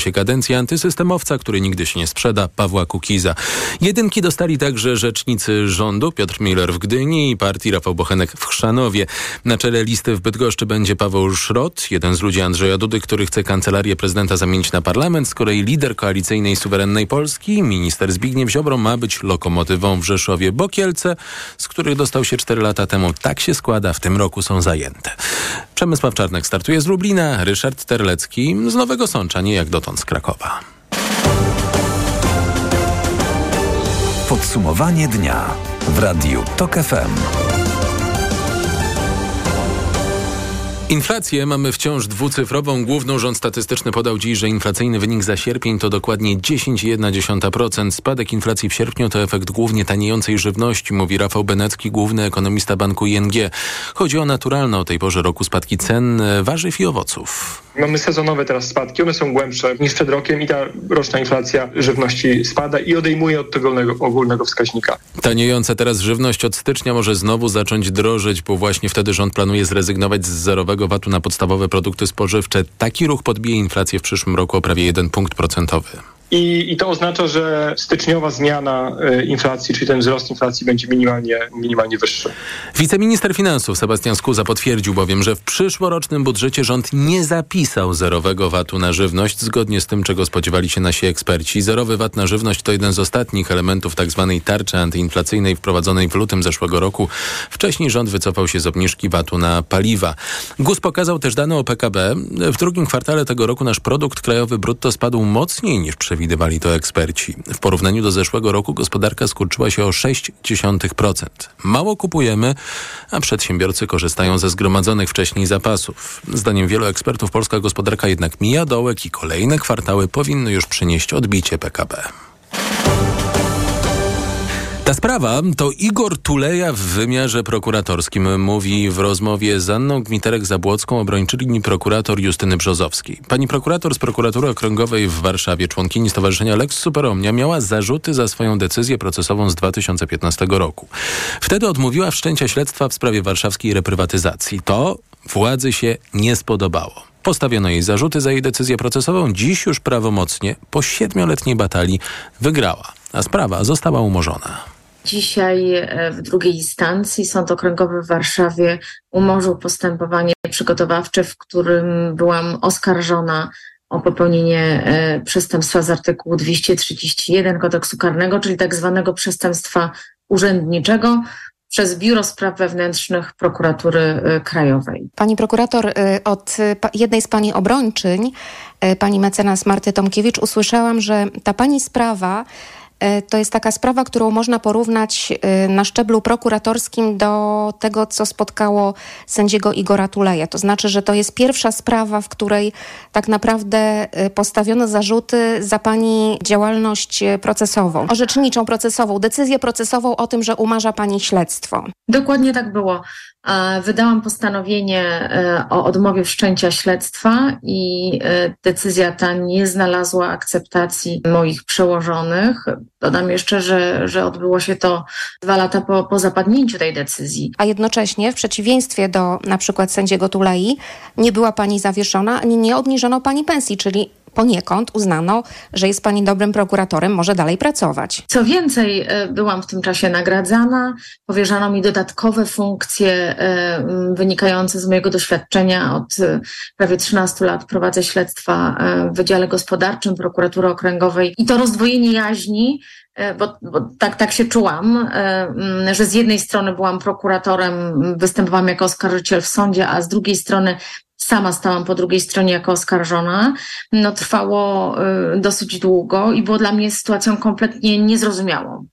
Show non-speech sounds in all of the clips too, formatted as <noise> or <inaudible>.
się kadencji antysystemowca, który nigdy się nie sprzeda, Pawła Kukiza. Jedynki dostali także rzecznicy rządu Piotr Miller w Gdyni i partii Rafał Bochenek w Chrzanowie. Na czele listy w Bydgoszczy będzie Paweł Szrot, jeden z ludzi Andrzeja Dudy, który chce kancelarię prezydenta zamienić na parlament. Z kolei lider koalicyjnej suwerennej Polski, minister Zbigniew Ziobro, ma być lokomotywą w Rzeszowie. Bokielce, z których dostał się 4 lata temu, tak się składa, w tym roku są zajęte. Przemysław Czarnek startuje z Lublina, Ryszard Terlecki z Nowego Sącza, nie jak dotąd z Krakowa. Podsumowanie dnia w Radiu TOK FM. Inflację mamy wciąż dwucyfrową. Główny Rząd Statystyczny podał dziś, że inflacyjny wynik za sierpień to dokładnie 10,1%. Spadek inflacji w sierpniu to efekt głównie taniejącej żywności, mówi Rafał Benecki, główny ekonomista banku ING. Chodzi o naturalne o tej porze roku spadki cen warzyw i owoców. Mamy sezonowe teraz spadki, one są głębsze niż przed rokiem i ta roczna inflacja żywności spada i odejmuje od tego ogólnego wskaźnika. Taniejąca teraz żywność od stycznia może znowu zacząć drożeć, bo właśnie wtedy rząd planuje zrezygnować z zerowego VAT-u na podstawowe produkty spożywcze. Taki ruch podbije inflację w przyszłym roku o prawie 1 punkt procentowy. I, I, to oznacza, że styczniowa zmiana y, inflacji, czyli ten wzrost inflacji będzie minimalnie, minimalnie wyższy. Wiceminister finansów Sebastian Skuza potwierdził bowiem, że w przyszłorocznym budżecie rząd nie zapisał zerowego VAT-u na żywność, zgodnie z tym, czego spodziewali się nasi eksperci. Zerowy VAT na żywność to jeden z ostatnich elementów tzw. Tak tarczy antyinflacyjnej wprowadzonej w lutym zeszłego roku. Wcześniej rząd wycofał się z obniżki VAT-u na paliwa. GUS pokazał też dane o PKB. W drugim kwartale tego roku nasz produkt krajowy brutto spadł mocniej niż przewidywano przewidywali to eksperci. W porównaniu do zeszłego roku gospodarka skurczyła się o 0,6%. Mało kupujemy, a przedsiębiorcy korzystają ze zgromadzonych wcześniej zapasów. Zdaniem wielu ekspertów polska gospodarka jednak mija dołek i kolejne kwartały powinny już przynieść odbicie PKB. Ta sprawa to Igor Tuleja w wymiarze prokuratorskim, mówi w rozmowie z Anną Gmiterek-Zabłocką obrończyni prokurator Justyny Brzozowskiej. Pani prokurator z prokuratury okręgowej w Warszawie, członkini Stowarzyszenia Lex Superomnia, miała zarzuty za swoją decyzję procesową z 2015 roku. Wtedy odmówiła wszczęcia śledztwa w sprawie warszawskiej reprywatyzacji. To władzy się nie spodobało. Postawiono jej zarzuty za jej decyzję procesową. Dziś już prawomocnie, po siedmioletniej batalii, wygrała, a sprawa została umorzona. Dzisiaj e, w drugiej instancji Sąd Okręgowy w Warszawie umorzył postępowanie przygotowawcze, w którym byłam oskarżona o popełnienie e, przestępstwa z artykułu 231 kodeksu karnego, czyli tak zwanego przestępstwa urzędniczego przez Biuro Spraw Wewnętrznych Prokuratury e, Krajowej. Pani prokurator, od jednej z pani obrończyń, pani mecenas Marty Tomkiewicz, usłyszałam, że ta pani sprawa to jest taka sprawa, którą można porównać e, na szczeblu prokuratorskim do tego, co spotkało sędziego Igora Tuleja. To znaczy, że to jest pierwsza sprawa, w której tak naprawdę e, postawiono zarzuty za pani działalność procesową, orzeczniczą procesową, decyzję procesową o tym, że umarza pani śledztwo. Dokładnie tak było. Wydałam postanowienie o odmowie wszczęcia śledztwa i decyzja ta nie znalazła akceptacji moich przełożonych. Dodam jeszcze, że, że odbyło się to dwa lata po, po zapadnięciu tej decyzji. A jednocześnie, w przeciwieństwie do na przykład sędziego Tulei, nie była pani zawieszona, ani nie obniżono pani pensji, czyli poniekąd uznano, że jest pani dobrym prokuratorem, może dalej pracować. Co więcej, e, byłam w tym czasie nagradzana, powierzano mi dodatkowe funkcje e, wynikające z mojego doświadczenia. Od e, prawie 13 lat prowadzę śledztwa w Wydziale Gospodarczym Prokuratury Okręgowej i to rozdwojenie jaźni bo, bo, tak, tak się czułam, że z jednej strony byłam prokuratorem, występowałam jako oskarżyciel w sądzie, a z drugiej strony sama stałam po drugiej stronie jako oskarżona, no trwało y, dosyć długo i było dla mnie sytuacją kompletnie niezrozumiałą.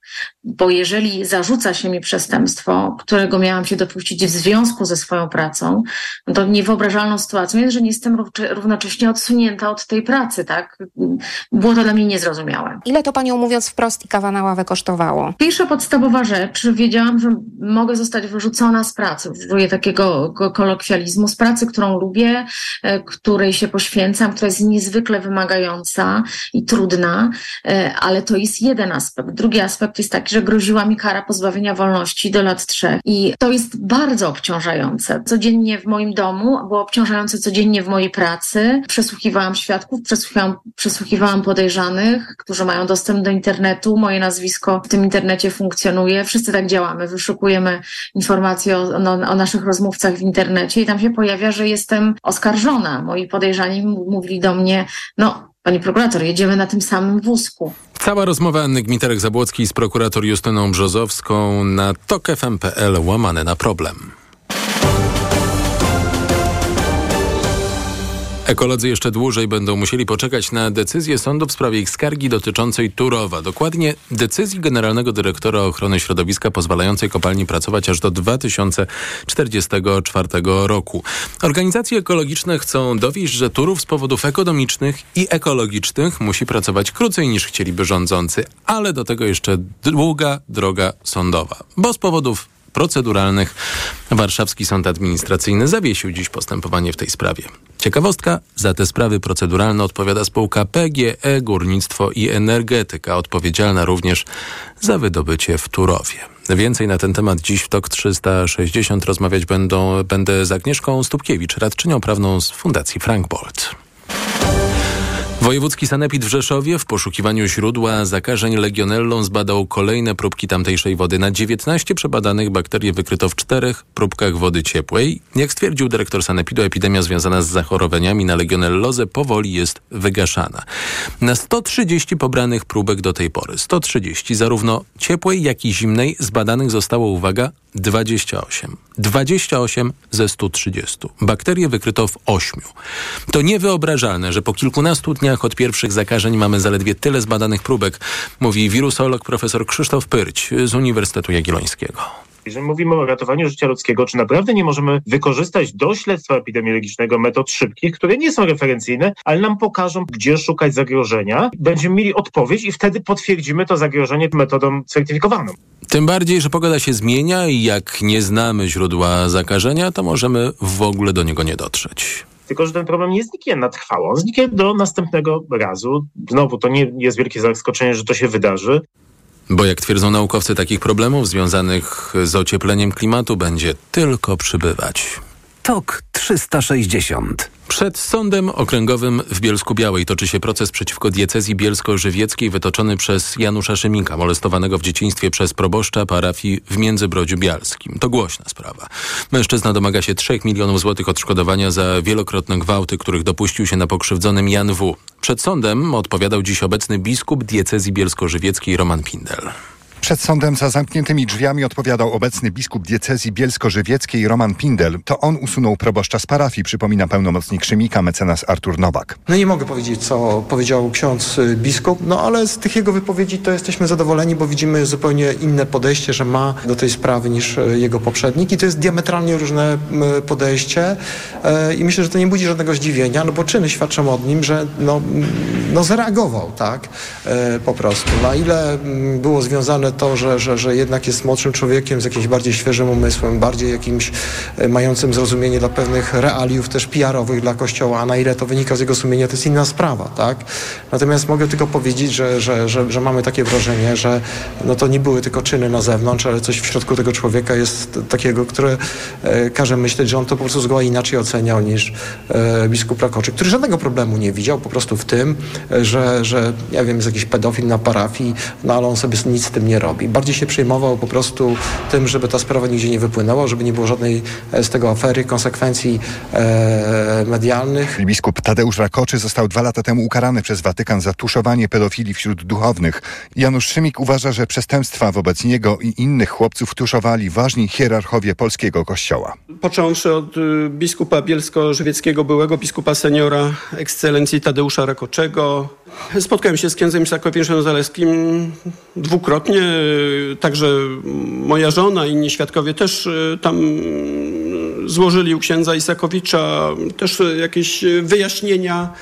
Bo jeżeli zarzuca się mi przestępstwo, którego miałam się dopuścić w związku ze swoją pracą, no to niewyobrażalną sytuacją jest, że nie jestem równocześnie odsunięta od tej pracy, tak? Było to dla mnie niezrozumiałe. Ile to panią mówiąc wprost i kawa na ławę kosztowało? Pierwsza podstawowa rzecz, wiedziałam, że mogę zostać wyrzucona z pracy, użyję takiego kolokwializmu, z pracy, którą lubię, misję, której się poświęcam, która jest niezwykle wymagająca i trudna, ale to jest jeden aspekt. Drugi aspekt jest taki, że groziła mi kara pozbawienia wolności do lat trzech i to jest bardzo obciążające. Codziennie w moim domu, było obciążające codziennie w mojej pracy. Przesłuchiwałam świadków, przesłuchiwałam, przesłuchiwałam podejrzanych, którzy mają dostęp do internetu. Moje nazwisko w tym internecie funkcjonuje. Wszyscy tak działamy. Wyszukujemy informacje o, no, o naszych rozmówcach w internecie i tam się pojawia, że jestem oskarżona. Moi podejrzani mówili do mnie, no Pani prokurator, jedziemy na tym samym wózku. Cała rozmowa Anny Gmiterek-Zabłockiej z prokurator Justyną Brzozowską na tokefm.pl łamane na problem. Ekolodzy jeszcze dłużej będą musieli poczekać na decyzję sądu w sprawie ich skargi dotyczącej Turowa. Dokładnie decyzji Generalnego Dyrektora Ochrony Środowiska pozwalającej kopalni pracować aż do 2044 roku. Organizacje ekologiczne chcą dowieść, że Turów z powodów ekonomicznych i ekologicznych musi pracować krócej niż chcieliby rządzący, ale do tego jeszcze długa droga sądowa, bo z powodów proceduralnych. Warszawski Sąd Administracyjny zawiesił dziś postępowanie w tej sprawie. Ciekawostka, za te sprawy proceduralne odpowiada spółka PGE Górnictwo i Energetyka, odpowiedzialna również za wydobycie w Turowie. Więcej na ten temat dziś w TOK 360 rozmawiać będą, będę z Agnieszką Stupkiewicz, radczynią prawną z Fundacji Frank Bolt. Wojewódzki Sanepid w Rzeszowie w poszukiwaniu źródła zakażeń legionellą zbadał kolejne próbki tamtejszej wody. Na 19 przebadanych bakterie wykryto w czterech próbkach wody ciepłej. Jak stwierdził dyrektor Sanepidu, epidemia związana z zachorowaniami na legionellozę powoli jest wygaszana. Na 130 pobranych próbek do tej pory, 130 zarówno ciepłej, jak i zimnej, zbadanych zostało, uwaga, 28. 28 ze 130. Bakterie wykryto w 8. To niewyobrażalne, że po kilkunastu dniach od pierwszych zakażeń mamy zaledwie tyle zbadanych próbek, mówi wirusolog profesor Krzysztof Pyrć z Uniwersytetu Jagiellońskiego. Jeżeli mówimy o ratowaniu życia ludzkiego, czy naprawdę nie możemy wykorzystać do śledztwa epidemiologicznego metod szybkich, które nie są referencyjne, ale nam pokażą, gdzie szukać zagrożenia. Będziemy mieli odpowiedź i wtedy potwierdzimy to zagrożenie metodą certyfikowaną. Tym bardziej, że pogoda się zmienia i jak nie znamy źródła zakażenia, to możemy w ogóle do niego nie dotrzeć. Tylko, że ten problem nie zniknie na trwałe. On zniknie do następnego razu. Znowu, to nie jest wielkie zaskoczenie, że to się wydarzy. Bo jak twierdzą naukowcy, takich problemów związanych z ociepleniem klimatu będzie tylko przybywać. TOK 360 przed Sądem Okręgowym w Bielsku Białej toczy się proces przeciwko diecezji bielsko-żywieckiej wytoczony przez Janusza Szymika, molestowanego w dzieciństwie przez proboszcza parafii w Międzybrodziu Bialskim. To głośna sprawa. Mężczyzna domaga się 3 milionów złotych odszkodowania za wielokrotne gwałty, których dopuścił się na pokrzywdzonym Jan W. Przed sądem odpowiadał dziś obecny biskup diecezji bielsko-żywieckiej Roman Pindel. Przed sądem za zamkniętymi drzwiami odpowiadał obecny biskup diecezji bielsko-żywieckiej Roman Pindel. To on usunął proboszcza z parafii, przypomina pełnomocnik Szymika, mecenas Artur Nowak. No nie mogę powiedzieć, co powiedział ksiądz y, biskup, no ale z tych jego wypowiedzi to jesteśmy zadowoleni, bo widzimy zupełnie inne podejście, że ma do tej sprawy niż y, jego poprzednik i to jest diametralnie różne podejście e, i myślę, że to nie budzi żadnego zdziwienia, no bo czyny świadczą o nim, że no, no zareagował, tak, po prostu. Na ile było związane to, że, że, że jednak jest młodszym człowiekiem z jakimś bardziej świeżym umysłem, bardziej jakimś e, mającym zrozumienie dla pewnych realiów też PR-owych dla Kościoła, a na ile to wynika z jego sumienia, to jest inna sprawa, tak? Natomiast mogę tylko powiedzieć, że, że, że, że mamy takie wrażenie, że no to nie były tylko czyny na zewnątrz, ale coś w środku tego człowieka jest takiego, które e, każe myśleć, że on to po prostu zgoła inaczej oceniał niż e, biskup Rakoczy, który żadnego problemu nie widział, po prostu w tym, że, że ja wiem, jest jakiś pedofil na parafii, no ale on sobie nic z tym nie robi robi. Bardziej się przejmował po prostu tym, żeby ta sprawa nigdzie nie wypłynęła, żeby nie było żadnej e, z tego afery, konsekwencji e, medialnych. Biskup Tadeusz Rakoczy został dwa lata temu ukarany przez Watykan za tuszowanie pedofilii wśród duchownych. Janusz Szymik uważa, że przestępstwa wobec niego i innych chłopców tuszowali ważni hierarchowie polskiego kościoła. Począwszy od y, biskupa bielsko-żywieckiego, byłego biskupa seniora, ekscelencji Tadeusza Rakoczego. Spotkałem się z księdzem Isakowiczem Zaleskim dwukrotnie także moja żona i inni świadkowie też e, tam złożyli u księdza Isakowicza też jakieś wyjaśnienia.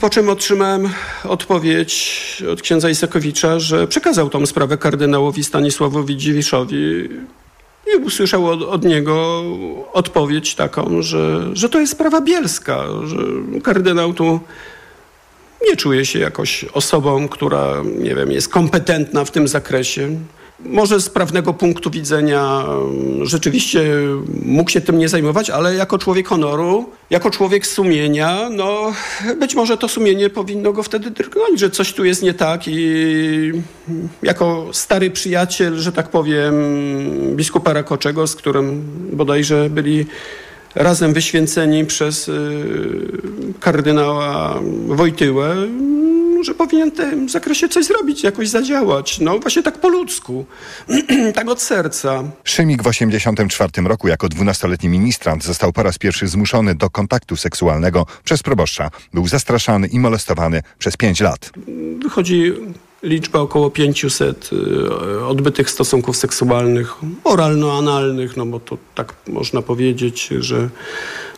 Po czym otrzymałem odpowiedź od księdza Isakowicza, że przekazał tą sprawę kardynałowi Stanisławowi Dziwiszowi i usłyszał od, od, niego odpowiedź taką, że, że to jest sprawa bielska, że kardynał tu nie czuje się jakoś osobą, która, nie wiem, jest kompetentna w tym zakresie. Może z prawnego punktu widzenia mm, rzeczywiście mógł się tym nie zajmować, ale jako człowiek honoru, jako człowiek sumienia, no być może to sumienie powinno go wtedy drgnąć, że coś tu jest nie tak i jako stary przyjaciel, że tak powiem, biskupa Rakoczego, z którym bodajże byli razem wyświęceni przez y, kardynała Wojtyłę, że powinien w tym zakresie coś zrobić, jakoś zadziałać. No właśnie tak po ludzku, <clears throat> tak od serca. Szymik w 1984 roku jako dwunastoletni ministrant został po raz pierwszy zmuszony do kontaktu seksualnego przez proboszcza. Był zastraszany i molestowany przez pięć lat. Wychodzi liczba około 500 y, odbytych stosunków seksualnych, oralno-analnych, no bo to tak można powiedzieć, że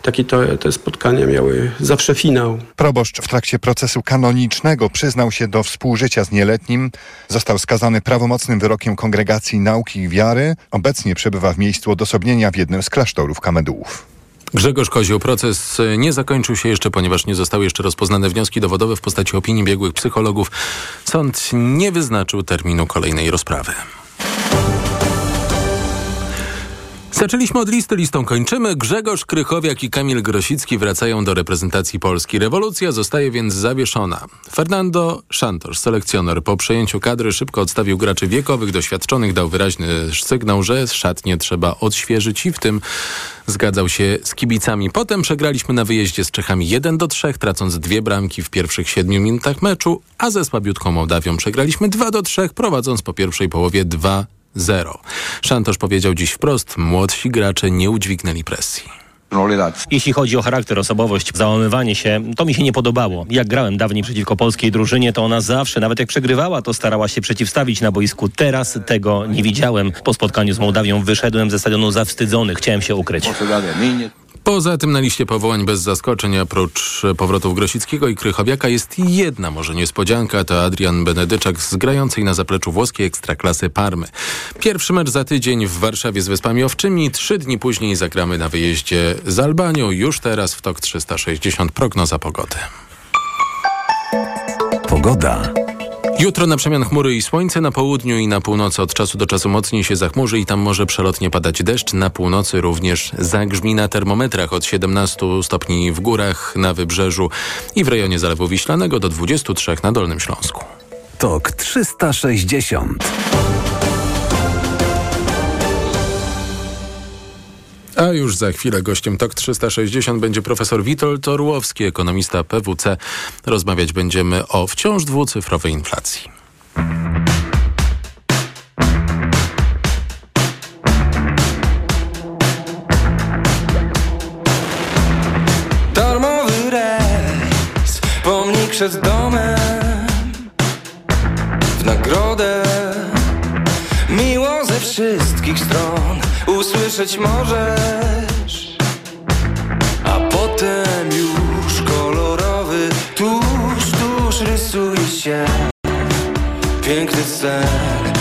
takie to, te spotkania miały zawsze finał. Proboszcz w trakcie procesu kanonicznego przyznał się do współżycia z nieletnim. Został skazany prawomocnym wyrokiem Kongregacji Nauki i Wiary. Obecnie przebywa w miejscu odosobnienia w jednym z klasztorów Kamedułów. Grzegorz Kozioł, proces nie zakończył się jeszcze, ponieważ nie zostały jeszcze rozpoznane wnioski dowodowe w postaci opinii biegłych psychologów. Sąd nie wyznaczył terminu kolejnej rozprawy. Zaczęliśmy od listy, listą kończymy. Grzegorz Krychowiak i Kamil Grosicki wracają do reprezentacji Polski. Rewolucja zostaje więc zawieszona. Fernando Santos, selekcjoner, po przejęciu kadry szybko odstawił graczy wiekowych, doświadczonych, dał wyraźny sygnał, że szatnie trzeba odświeżyć i w tym zgadzał się z kibicami. Potem przegraliśmy na wyjeździe z Czechami 1 do 3, tracąc dwie bramki w pierwszych siedmiu minutach meczu, a ze słabiutką Mołdawią przegraliśmy 2 do 3, prowadząc po pierwszej połowie 2 Zero. Szantosz powiedział dziś wprost, młodsi gracze nie udźwignęli presji. Jeśli chodzi o charakter, osobowość, załamywanie się, to mi się nie podobało. Jak grałem dawniej przeciwko polskiej drużynie, to ona zawsze, nawet jak przegrywała, to starała się przeciwstawić na boisku. Teraz tego nie widziałem. Po spotkaniu z Mołdawią wyszedłem ze stadionu zawstydzony, chciałem się ukryć. Poza tym na liście powołań bez zaskoczeń, oprócz powrotów Grosickiego i Krychowiaka jest jedna może niespodzianka, to Adrian Benedyczak z grającej na zapleczu włoskiej ekstraklasy Parmy. Pierwszy mecz za tydzień w Warszawie z Wyspami Owczymi, trzy dni później zagramy na wyjeździe z Albanią, już teraz w TOK 360 prognoza pogody. Pogoda. Jutro na przemian chmury i słońce, na południu i na północy od czasu do czasu mocniej się zachmurzy i tam może przelotnie padać deszcz. Na północy również zagrzmi na termometrach od 17 stopni w górach, na wybrzeżu i w rejonie Zalewu Wiślanego do 23 na Dolnym Śląsku. TOK 360 A już za chwilę gościem TOK 360 będzie profesor Witold Orłowski, ekonomista PWC. Rozmawiać będziemy o wciąż dwucyfrowej inflacji. Darmowy rejs, pomnik przed domem usłyszeć możesz. A potem już kolorowy tuż, tuż rysuje się Piękny sen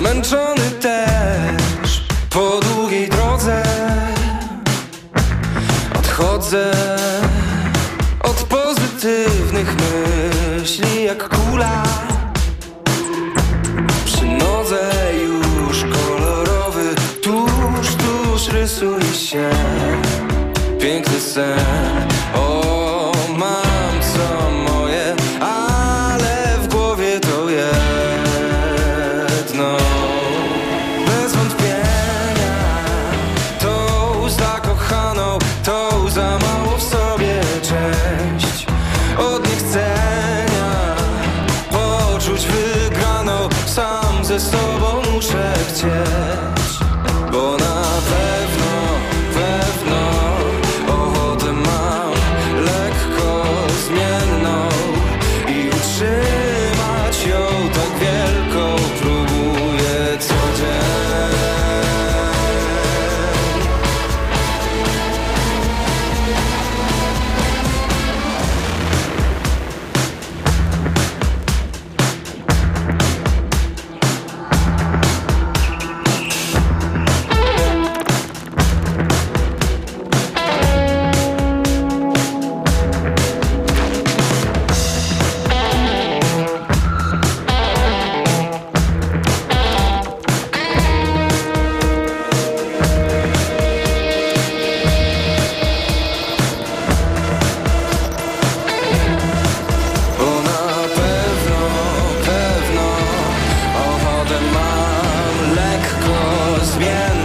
Zmęczony też po długiej drodze Odchodzę od pozytywnych myśli jak kula. Przy nodze już kolorowy Tuż, tuż rysuje się piękny sen bien.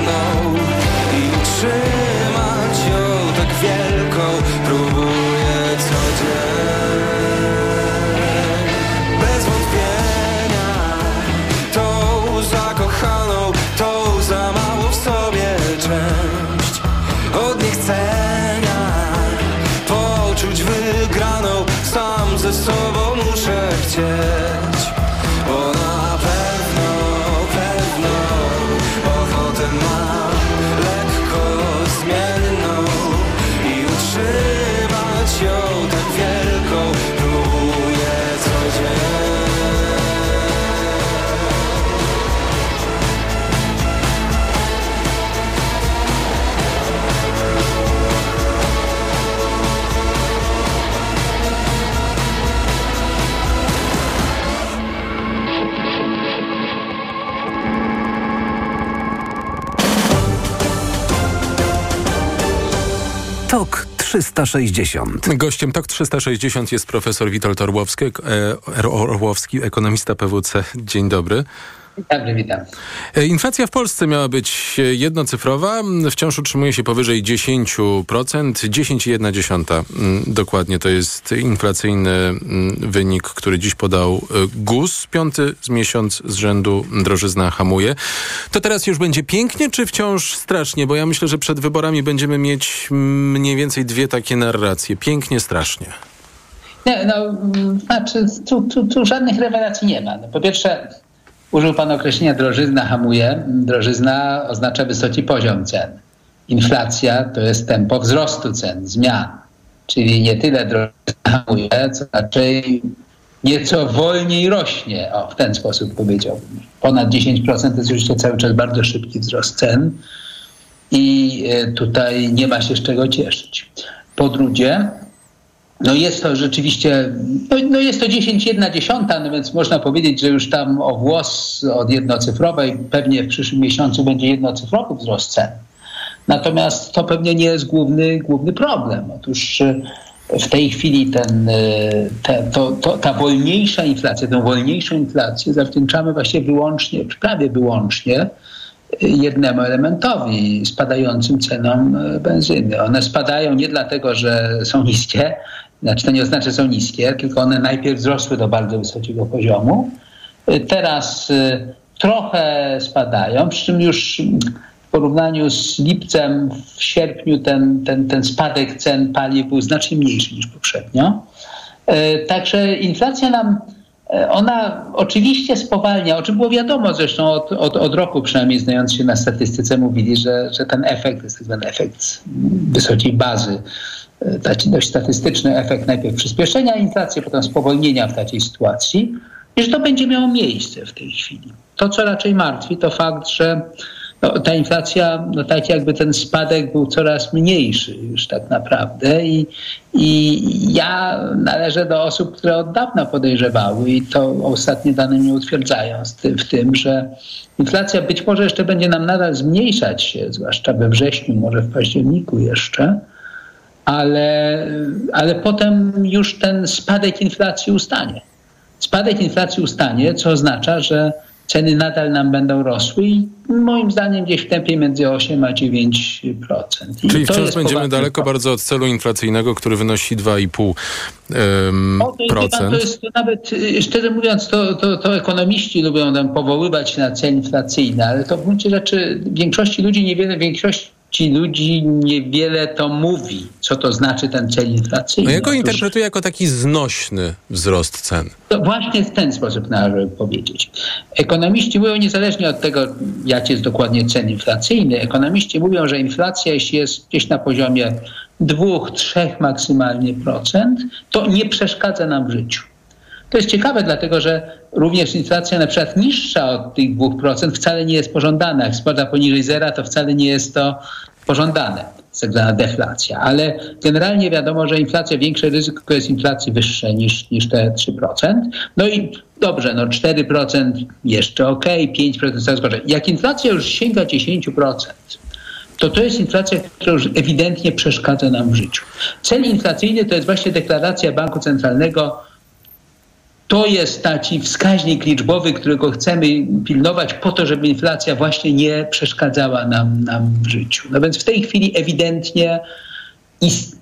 360. Gościem TOK 360 jest profesor Witold Orłowski, e, Orłowski, ekonomista PWC. Dzień dobry. Dobry, witam. E, Inflacja w Polsce miała być e, jednocyfrowa, wciąż utrzymuje się powyżej 10%, 10,1 mm, dokładnie to jest inflacyjny wynik, który dziś podał e, GUS. Piąty z miesiąc z rzędu drożyzna hamuje. To teraz już będzie pięknie, czy wciąż strasznie? Bo ja myślę, że przed wyborami będziemy mieć mniej więcej dwie takie narracje. Pięknie, strasznie. Nie, no, znaczy, tu, tu, tu żadnych rewelacji nie ma. No, po pierwsze, użył Pan określenia drożyzna hamuje. Drożyzna oznacza wysoki poziom cen. Inflacja to jest tempo wzrostu cen, zmian. Czyli nie tyle drożyzna hamuje, co raczej nieco wolniej rośnie. O, w ten sposób powiedziałbym. Ponad 10% to jest oczywiście cały czas bardzo szybki wzrost cen i e, tutaj nie ma się z czego cieszyć. Po drugie, no jest to rzeczywiście, no, no jest to 10, 1 dziesiąta, no więc można powiedzieć, że już tam o włos od jednocyfrowej, pewnie w przyszłym miesiącu będzie jednocyfrowy wzrost cen. Natomiast to pewnie nie jest główny, główny problem. Otóż e, w tej chwili ten, e, te, to, to, ta wolniejsza inflacja, tę wolniejszą inflację zawdzięczamy właśnie wyłącznie, prawie wyłącznie jednemu elementowi, spadającym cenom e, benzyny. One spadają nie dlatego, że są niskie, znaczy to nie oznacza, że są niskie, tylko one najpierw wzrosły do bardzo wysokiego poziomu. E, Teraz e, trochę spadają, przy czym już w porównaniu z lipcem, w sierpniu ten, ten, ten spadek cen paliw był znacznie mniejszy niż poprzednio. E, Także inflacja nam, ona oczywiście spowalnia, o czym było wiadomo zresztą od, od, od roku, przynajmniej znając się na statystyce, mówili, że, że ten efekt jest tak zwany efekt wysokiej bazy, taki dość statystyczny efekt najpierw przyspieszenia inflacji, potem spowolnienia w takiej sytuacji i że to będzie miało miejsce w tej chwili. To, co raczej martwi, to fakt, że no, ta inflacja, no tak jakby ten spadek był coraz mniejszy już tak naprawdę i, i ja należę do osób, które od dawna podejrzewały i to ostatnie dane mnie utwierdzają w tym, że inflacja być może jeszcze będzie nam nadal zmniejszać się, zwłaszcza we wrześniu, może w październiku jeszcze, ale, ale potem już ten spadek inflacji ustanie. Spadek inflacji ustanie, co oznacza, że ceny nadal nam będą rosły i moim zdaniem gdzieś w tempie między 8 a 9%. I Czyli wciąż będziemy daleko bardzo od celu inflacyjnego, który wynosi 2,5%. Um, o, to, to jest to nawet, y, szczerze mówiąc, to, to, to ekonomiści lubią nam powoływać na cel inflacyjny, ale to w gruncie rzeczy większości ludzi niewiele, większość ci ludzi niewiele to mówi, co to znaczy ten cel inflacyjny. No ja go interpretuję jako taki znośny wzrost cen. To właśnie w ten sposób należy powiedzieć. Ekonomiści mówią niezależnie od tego, jaki jest dokładnie cel inflacyjny, ekonomiści mówią, że inflacja jeśli jest gdzieś na poziomie 2-3 maksymalnie procent, to nie przeszkadza nam w życiu. To jest ciekawe, dlatego że również inflacja na przykład niższa od tych 2% wcale nie jest pożądana. Jak spada poniżej zera, to wcale nie jest to pożądane, tak deflacja. Ale generalnie wiadomo, że inflacja, większe ryzyko jest inflacji wyższe niż, niż te 3%. No i dobrze, no 4% jeszcze ok, 5% coraz gorzej. Jak inflacja już sięga 10%, to to jest inflacja, która już ewidentnie przeszkadza nam w życiu. Cel inflacyjny to jest właśnie deklaracja Banku Centralnego, to jest taki wskaźnik liczbowy, którego chcemy pilnować po to, żeby inflacja właśnie nie przeszkadzała nam, nam w życiu. No więc w tej chwili ewidentnie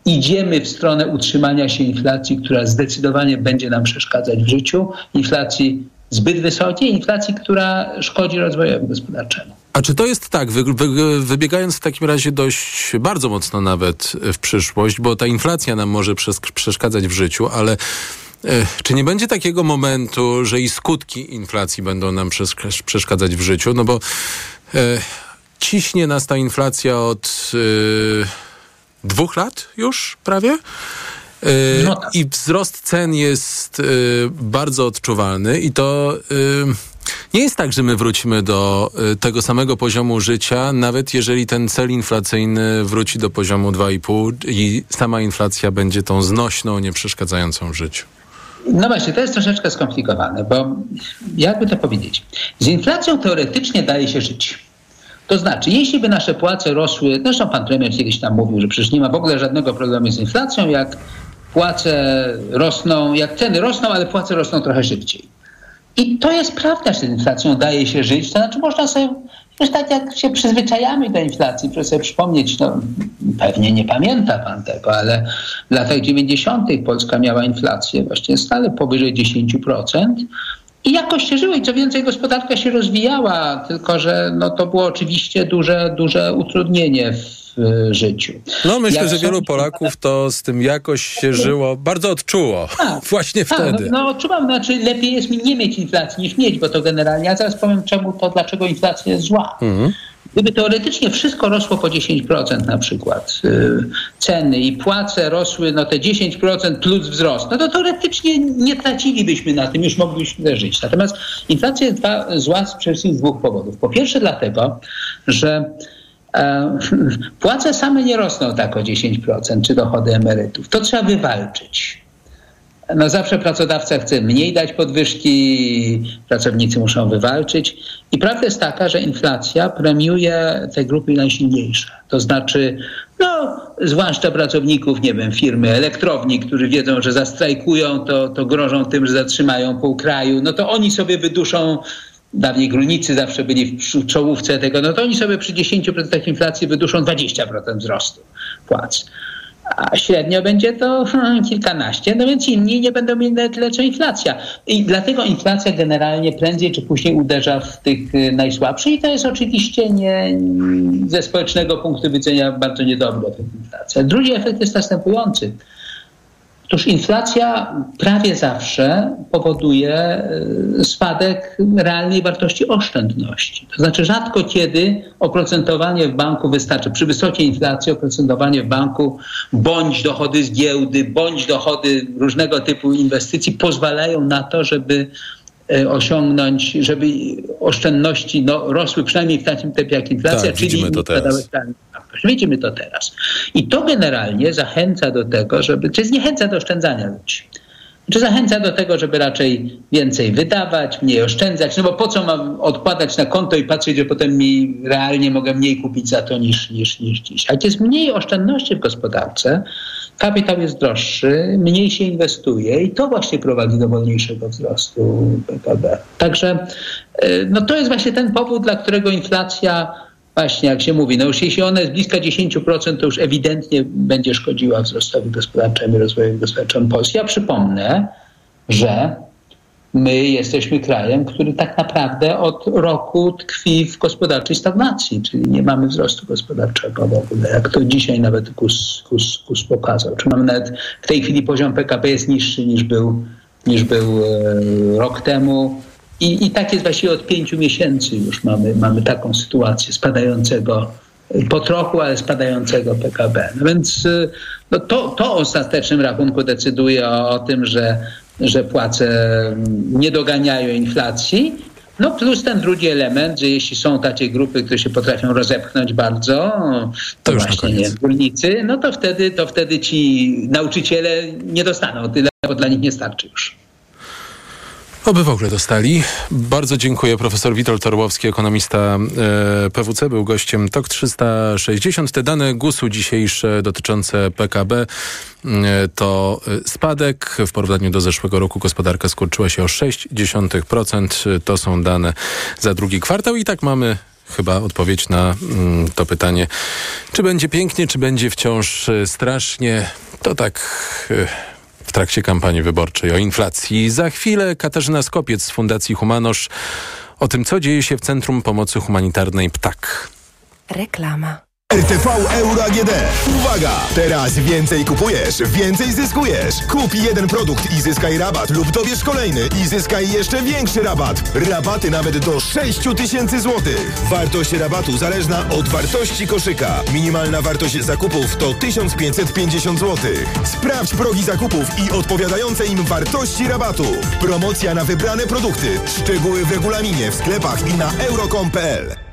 idziemy w stronę utrzymania się inflacji, która zdecydowanie będzie nam przeszkadzać w życiu. Inflacji zbyt wysokiej, inflacji, która szkodzi rozwojowi gospodarczemu. A czy to jest tak, wy, wy, wybiegając w takim razie dość bardzo mocno nawet w przyszłość, bo ta inflacja nam może przeszkadzać w życiu, ale czy nie będzie takiego momentu, że i skutki inflacji będą nam przeszkadzać w życiu? No bo e, ciśnie nas ta inflacja od e, dwóch lat już prawie. E, no tak. I wzrost cen jest e, bardzo odczuwalny i to nie jest tak, że my wrócimy do tego samego poziomu życia, nawet jeżeli ten cel inflacyjny wróci do poziomu 2,5 i sama inflacja będzie tą znośną, nie przeszkadzającą w życiu. No właśnie, to jest troszeczkę skomplikowane, bo jakby to powiedzieć, z inflacją teoretycznie daje się żyć. To znaczy, jeśli by nasze płace rosły, zresztą pan premier kiedyś tam mówił, że przecież nie ma w ogóle żadnego problemu z inflacją, jak płace rosną, jak ceny rosną, ale płace rosną trochę szybciej. I to jest prawda, że z inflacją daje się żyć. To znaczy można sobie już tak jak się przyzwyczajamy do inflacji, proszę sobie przypomnieć, no pewnie nie pamięta pan tego, ale w latach 90. Polska miała inflację właśnie stale powyżej 10%. I jakoś się żyło i co więcej gospodarka się rozwijała, tylko że no, to było oczywiście duże, duże utrudnienie w życiu. No myślę, że wielu Polaków to z tym jakoś się żyło, bardzo odczuło. Tak, <laughs> Właśnie tak, wtedy. No, no odczuwam, znaczy lepiej jest mi nie mieć inflacji niż mieć, bo to generalnie, ja zaraz powiem czemu to, dlaczego inflacja jest zła. Mhm. Gdyby teoretycznie wszystko rosło po 10% na przykład, yy, ceny i płace rosły no te 10% plus wzrost, no to teoretycznie nie tracilibyśmy na tym, już moglibyśmy żyć. Natomiast inflacja jest dwa, zła z przede wszystkim z dwóch powodów. Po pierwsze dlatego, że E, <laughs> płace same nie rosną tak o 10%, czy dochody emerytów. To trzeba wywalczyć. No zawsze pracodawca chce mniej dać podwyżki, pracownicy muszą wywalczyć. I prawda jest taka, że inflacja premiuje te grupy najsilniejsze. To znaczy, no, zwłaszcza pracowników, nie wiem, firmy elektrowni, którzy wiedzą, że zastrajkują, to, to grożą tym, że zatrzymają pół kraju. No to oni sobie wyduszą dawniej górnicy zawsze byli w czołówce tego, no to oni sobie przy 10% inflacji wyduszą 20% wzrostu płac. A średnio będzie to hmm, kilkanaście, no więc inni nie będą mieli tyle co inflacja. I dlatego inflacja generalnie prędzej czy później uderza w tych y, najsłabszych i to jest oczywiście nie, ze społecznego punktu widzenia bardzo niedobre inflacja. Drugi efekt jest następujący. Otóż inflacja prawie zawsze powoduje e, spadek realnej wartości oszczędności. To znaczy rzadko kiedy oprocentowanie w banku wystarczy. Przy wysokiej inflacji oprocentowanie w banku bądź dochody z giełdy, bądź dochody różnego typu inwestycji pozwalają na to, żeby osiągnąć, żeby oszczędności no, rosły przynajmniej w takim tempie jak inflacja, tak, czyli to teraz. Widzimy to teraz. I to generalnie zachęca do tego, żeby, czy zniechęca do oszczędzania ludzi. Czy zachęca do tego, żeby raczej więcej wydawać, mniej oszczędzać? No bo po co mam odkładać na konto i patrzeć, że potem mi realnie mogę mniej kupić za to niż, niż, niż dziś? A jak jest mniej oszczędności w gospodarce, kapitał jest droższy, mniej się inwestuje i to właśnie prowadzi do wolniejszego wzrostu PKB. Także no to jest właśnie ten powód, dla którego inflacja Właśnie, jak się mówi, no już jeśli ona jest bliska 10%, to już ewidentnie będzie szkodziła wzrostowi gospodarczemu i rozwojowi gospodarczemu Polski. Ja przypomnę, że my jesteśmy krajem, który tak naprawdę od roku tkwi w gospodarczej stagnacji, czyli nie mamy wzrostu gospodarczego w ogóle, jak to dzisiaj nawet KUS, KUS, KUS pokazał. Czy mamy nawet w tej chwili poziom PKB jest niższy niż był, niż był e, rok temu. I, I tak jest właściwie od pięciu miesięcy już mamy, mamy taką sytuację spadającego, po trochu, ale spadającego PKB. No więc no to, to ostatecznym rachunku decyduje o, o tym, że, że płace nie doganiają inflacji. No plus ten drugi element, że jeśli są takie grupy, które się potrafią rozepchnąć bardzo, to, to właśnie nie górnicy, no to wtedy, to wtedy ci nauczyciele nie dostaną tyle, bo dla nich nie starczy już. Oby w ogóle dostali. Bardzo dziękuję. Profesor Witold Torłowski, ekonomista e, PWC, był gościem TOK 360. Te dane GUS-u dzisiejsze dotyczące PKB e, to spadek. W porównaniu do zeszłego roku gospodarka skurczyła się o 0,6%. To są dane za drugi kwartał i tak mamy chyba odpowiedź na mm, to pytanie. Czy będzie pięknie, czy będzie wciąż strasznie? To tak w trakcie kampanii wyborczej o inflacji. Za chwilę Katarzyna Skopiec z Fundacji Humanosz o tym, co dzieje się w Centrum Pomocy Humanitarnej PTAK. Reklama. RTV Euro AGD. Uwaga! Teraz więcej kupujesz, więcej zyskujesz. Kup jeden produkt i zyskaj rabat lub dobierz kolejny i zyskaj jeszcze większy rabat. Rabaty nawet do 6 tysięcy złotych. Wartość rabatu zależna od wartości koszyka. Minimalna wartość zakupów to 1550 zł. Sprawdź progi zakupów i odpowiadające im wartości rabatu. Promocja na wybrane produkty. Szczegóły w regulaminie, w sklepach i na euro.com.pl.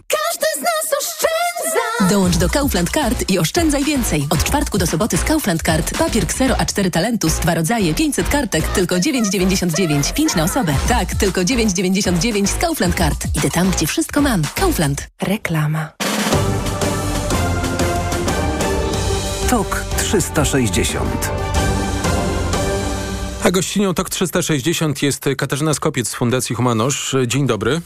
Każdy z nas oszczędza! Dołącz do Kaufland Card i oszczędzaj więcej. Od czwartku do soboty z Kaufland Card. Papier Xero A4 Talentus, dwa rodzaje, 500 kartek, tylko 9,99. 5 na osobę. Tak, tylko 9,99 z Kaufland Card. Idę tam, gdzie wszystko mam. Kaufland. Reklama. TOK 360 A gościnią TOK 360 jest Katarzyna Skopiec z Fundacji Humanosz. Dzień dobry.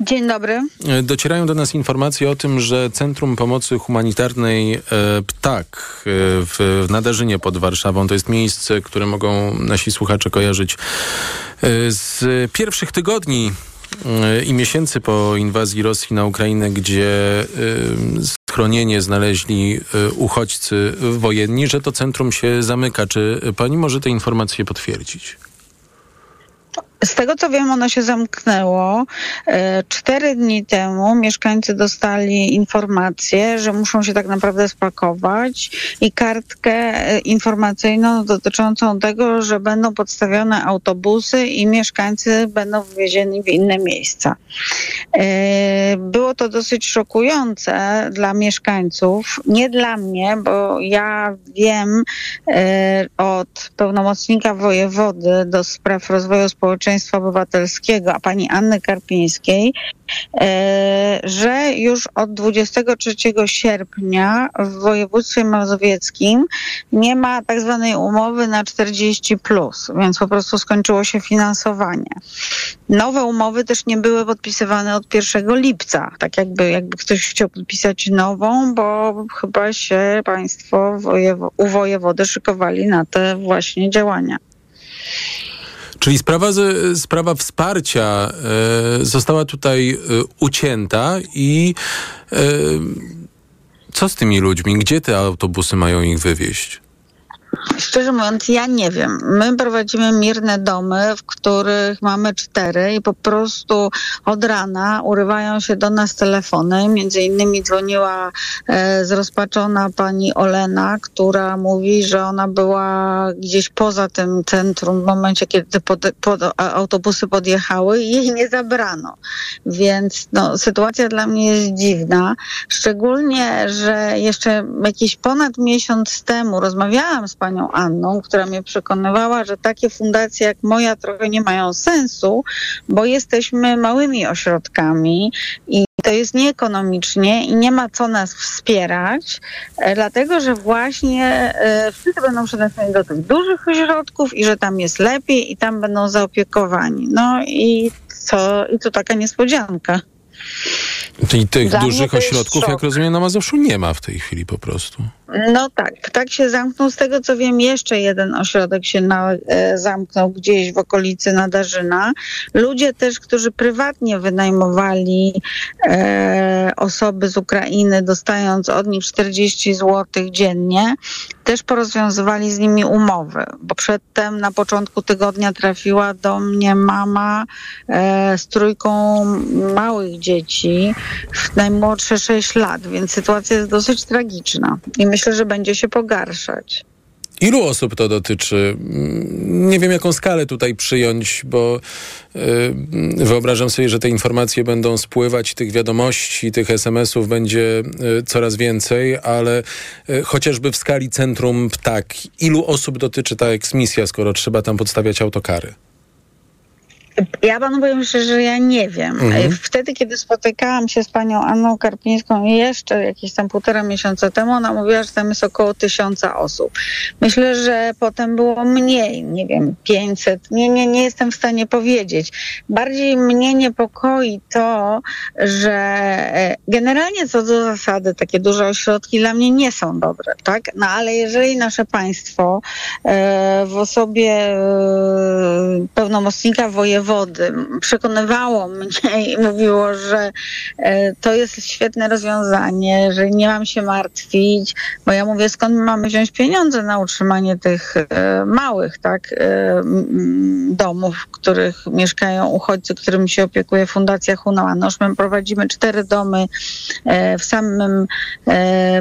Dzień dobry. Docierają do nas informacje o tym, że Centrum Pomocy Humanitarnej e, PTAK e, w Nadarzynie pod Warszawą to jest miejsce, które mogą nasi słuchacze kojarzyć e, z pierwszych tygodni i miesięcy po inwazji Rosji na Ukrainę, gdzie schronienie znaleźli uchodźcy wojenni, że to centrum się zamyka. Czy pani może te informacje potwierdzić? Z tego co wiem, ono się zamknęło. E, cztery dni temu mieszkańcy dostali informację, że muszą się tak naprawdę spakować i kartkę e, informacyjną dotyczącą tego, że będą podstawione autobusy i mieszkańcy będą wywiezieni w inne miejsca. E, było to dosyć szokujące dla mieszkańców, nie dla mnie, bo ja wiem od pełnomocnika wojewody do spraw rozwoju społecznego, społeczeństwa obywatelskiego, a pani Anny Karpińskiej, e, że już od 23 sierpnia w województwie mazowieckim nie ma tak zwanej umowy na 40, plus, więc po prostu skończyło się finansowanie. Nowe umowy też nie były podpisywane od 1 lipca, tak jakby, jakby ktoś chciał podpisać nową, bo chyba się państwo wojewo- u wojewody szykowali na te właśnie działania. Czyli sprawa, sprawa wsparcia e, została tutaj e, ucięta i e, co z tymi ludźmi? Gdzie te autobusy mają ich wywieźć? Szczerze mówiąc, ja nie wiem. My prowadzimy mirne domy, w których mamy cztery i po prostu od rana urywają się do nas telefony. Między innymi dzwoniła e, zrozpaczona pani Olena, która mówi, że ona była gdzieś poza tym centrum w momencie, kiedy pod, pod, autobusy podjechały i jej nie zabrano. Więc no, sytuacja dla mnie jest dziwna. Szczególnie, że jeszcze jakiś ponad miesiąc temu rozmawiałam z panią Anną, która mnie przekonywała, że takie fundacje jak moja trochę nie mają sensu, bo jesteśmy małymi ośrodkami i to jest nieekonomicznie i nie ma co nas wspierać, e, dlatego że właśnie e, wszyscy będą przeznaczeni do tych dużych ośrodków i że tam jest lepiej i tam będą zaopiekowani. No i co? I to taka niespodzianka. Czyli tych Dla dużych ośrodków, jak rozumiem, na Mazowszu nie ma w tej chwili po prostu. No tak, tak się zamknął. Z tego co wiem, jeszcze jeden ośrodek się na, e, zamknął gdzieś w okolicy Nadarzyna. Ludzie też, którzy prywatnie wynajmowali e, osoby z Ukrainy, dostając od nich 40 zł dziennie, też porozwiązywali z nimi umowy, bo przedtem na początku tygodnia trafiła do mnie mama e, z trójką małych dzieci, najmłodsze 6 lat, więc sytuacja jest dosyć tragiczna. I myślę, że będzie się pogarszać. Ilu osób to dotyczy? Mm, nie wiem, jaką skalę tutaj przyjąć, bo yy, wyobrażam sobie, że te informacje będą spływać, tych wiadomości, tych SMS-ów będzie yy, coraz więcej, ale yy, chociażby w skali centrum ptak, ilu osób dotyczy ta eksmisja, skoro trzeba tam podstawiać autokary? Ja panu powiem szczerze, że ja nie wiem. Mhm. Wtedy, kiedy spotykałam się z panią Anną Karpińską jeszcze jakieś tam półtora miesiąca temu, ona mówiła, że tam jest około tysiąca osób. Myślę, że potem było mniej, nie wiem, 500. Nie, nie, nie jestem w stanie powiedzieć. Bardziej mnie niepokoi to, że e, generalnie co do zasady takie duże ośrodki dla mnie nie są dobre, tak? No ale jeżeli nasze państwo e, w osobie e, pełnomocnika województwa wody. Przekonywało mnie i mówiło, że e, to jest świetne rozwiązanie, że nie mam się martwić, bo ja mówię, skąd mamy wziąć pieniądze na utrzymanie tych e, małych tak, e, domów, w których mieszkają uchodźcy, którymi się opiekuje Fundacja Hunanosz. My prowadzimy cztery domy w samym,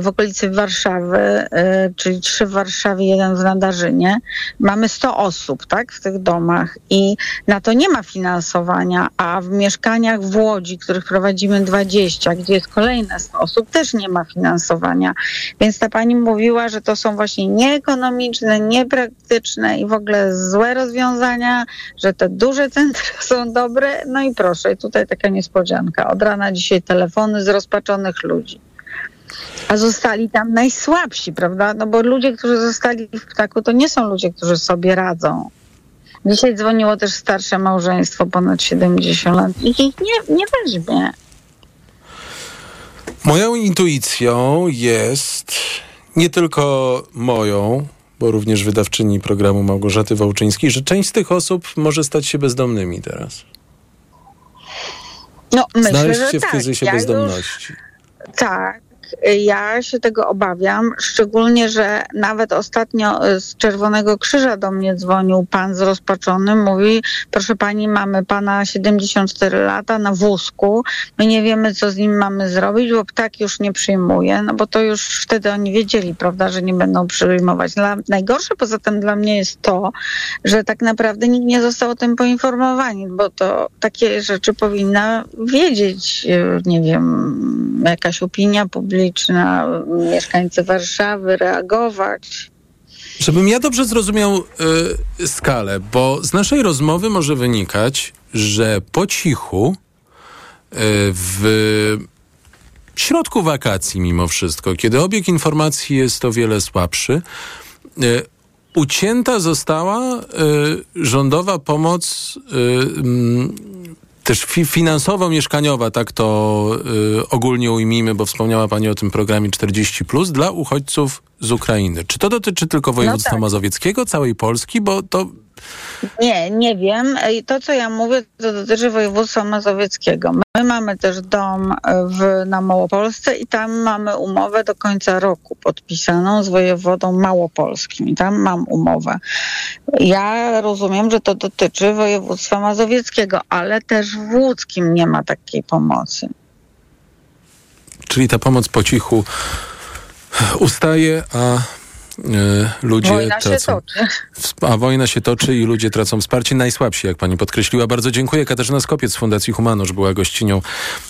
w okolicy Warszawy, czyli trzy w Warszawie, jeden w Nadarzynie. Mamy 100 osób tak, w tych domach i na to nie ma ma finansowania, a w mieszkaniach w Łodzi, których prowadzimy 20, gdzie jest kolejne 100 osób, też nie ma finansowania. Więc ta pani mówiła, że to są właśnie nieekonomiczne, niepraktyczne i w ogóle złe rozwiązania, że te duże centra <laughs> są dobre. No i proszę, tutaj taka niespodzianka. Od rana dzisiaj telefony z rozpaczonych ludzi. A zostali tam najsłabsi, prawda? No bo ludzie, którzy zostali w ptaku, to nie są ludzie, którzy sobie radzą. Dzisiaj dzwoniło też starsze małżeństwo, ponad 70 lat. Ich nie, nie weźmie. Moją intuicją jest nie tylko moją, bo również wydawczyni programu Małgorzaty Wałczyńskiej, że część z tych osób może stać się bezdomnymi teraz. No, myślę, Znaleźć się w tak. kryzysie ja bezdomności. Już, tak, ja się tego obawiam, szczególnie, że nawet ostatnio z Czerwonego Krzyża do mnie dzwonił pan zrozpaczony, mówi, proszę pani, mamy pana 74 lata na wózku, my nie wiemy, co z nim mamy zrobić, bo ptak już nie przyjmuje, no bo to już wtedy oni wiedzieli, prawda, że nie będą przyjmować. Dla, najgorsze poza tym dla mnie jest to, że tak naprawdę nikt nie został o tym poinformowany, bo to takie rzeczy powinna wiedzieć, nie wiem, jakaś opinia publiczna, publiczna, mieszkańcy Warszawy reagować. Żebym ja dobrze zrozumiał y, skalę, bo z naszej rozmowy może wynikać, że po cichu y, w środku wakacji mimo wszystko, kiedy obieg informacji jest o wiele słabszy, y, ucięta została rządowa pomoc też fi finansowo-mieszkaniowa, tak to y, ogólnie ujmijmy, bo wspomniała Pani o tym programie 40, dla uchodźców z Ukrainy. Czy to dotyczy tylko województwa no tak. mazowieckiego, całej Polski? Bo to Nie, nie wiem. To, co ja mówię, to dotyczy województwa mazowieckiego. My mamy też dom e, w, na Małopolsce i tam mamy umowę do końca roku podpisaną z wojewodą małopolskim. I tam mam umowę. Ja rozumiem, że to dotyczy województwa mazowieckiego, ale też w łódzkim nie ma takiej pomocy. Czyli ta pomoc po cichu ustaje, a ludzie Wojna się tracą. toczy. <laughs> A wojna się toczy i ludzie tracą wsparcie. Najsłabsi, jak pani podkreśliła. Bardzo dziękuję. Katarzyna Skopiec z Fundacji Humanosz była gościnią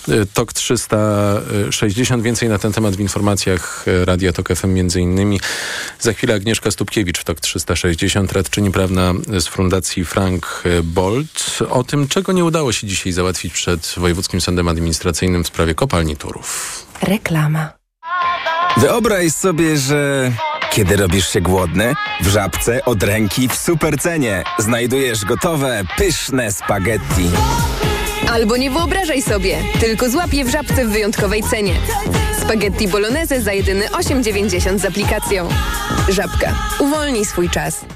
y, TOK 360. Więcej na ten temat w informacjach y, Radia TOK FM między innymi. Za chwilę Agnieszka Stupkiewicz w TOK 360, radczyni prawna z Fundacji Frank Bolt. O tym, czego nie udało się dzisiaj załatwić przed Wojewódzkim Sądem Administracyjnym w sprawie kopalni Turów. Reklama. Wyobraź sobie, że kiedy robisz się głodny, w żabce od ręki w supercenie znajdujesz gotowe, pyszne spaghetti. Albo nie wyobrażaj sobie, tylko złap je w żabce w wyjątkowej cenie. Spaghetti bolognese za jedyny 8,90 z aplikacją. Żabka. Uwolnij swój czas.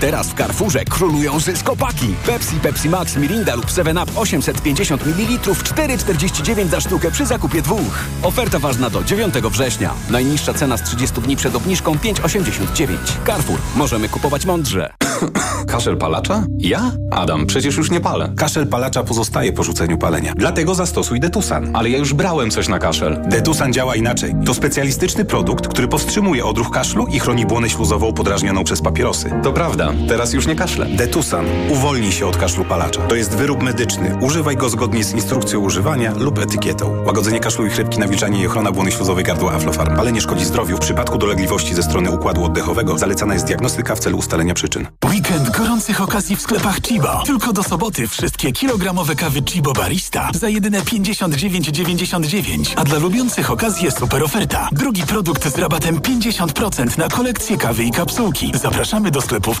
Teraz w Carrefourze królują zyskopaki. Pepsi, Pepsi Max, Mirinda lub 7up 850 ml 4,49 za sztukę przy zakupie dwóch. Oferta ważna do 9 września. Najniższa cena z 30 dni przed obniżką 5,89. Carrefour. Możemy kupować mądrze. <coughs> Kaszel palacza? Ja? Adam, przecież już nie palę. Kaszel palacza pozostaje po rzuceniu palenia. Dlatego zastosuj Detusan. Ale ja już brałem coś na kaszel. Detusan działa inaczej. To specjalistyczny produkt, który powstrzymuje odruch kaszlu i chroni błonę śluzową podrażnioną przez papierosy. To prawda, teraz już nie kaszlę. Detusan. Uwolnij się od kaszlu palacza. To jest wyrób medyczny. Używaj go zgodnie z instrukcją używania lub etykietą. Łagodzenie kaszlu i chrypki, nawilżanie i ochrona błony śluzowej gardła Aflofarm. Palenie szkodzi zdrowiu. W przypadku dolegliwości ze strony układu oddechowego zalecana jest diagnostyka w celu ustalenia przyczyn. Weekend gorących okazji w sklepach Chibo. Tylko do soboty wszystkie kilogramowe kawy Chibo Barista za jedyne 59,99. A dla lubiących okazję super oferta. Drugi produkt z rabatem 50% na kolekcję kawy i kapsułki. Zapraszamy do sklepów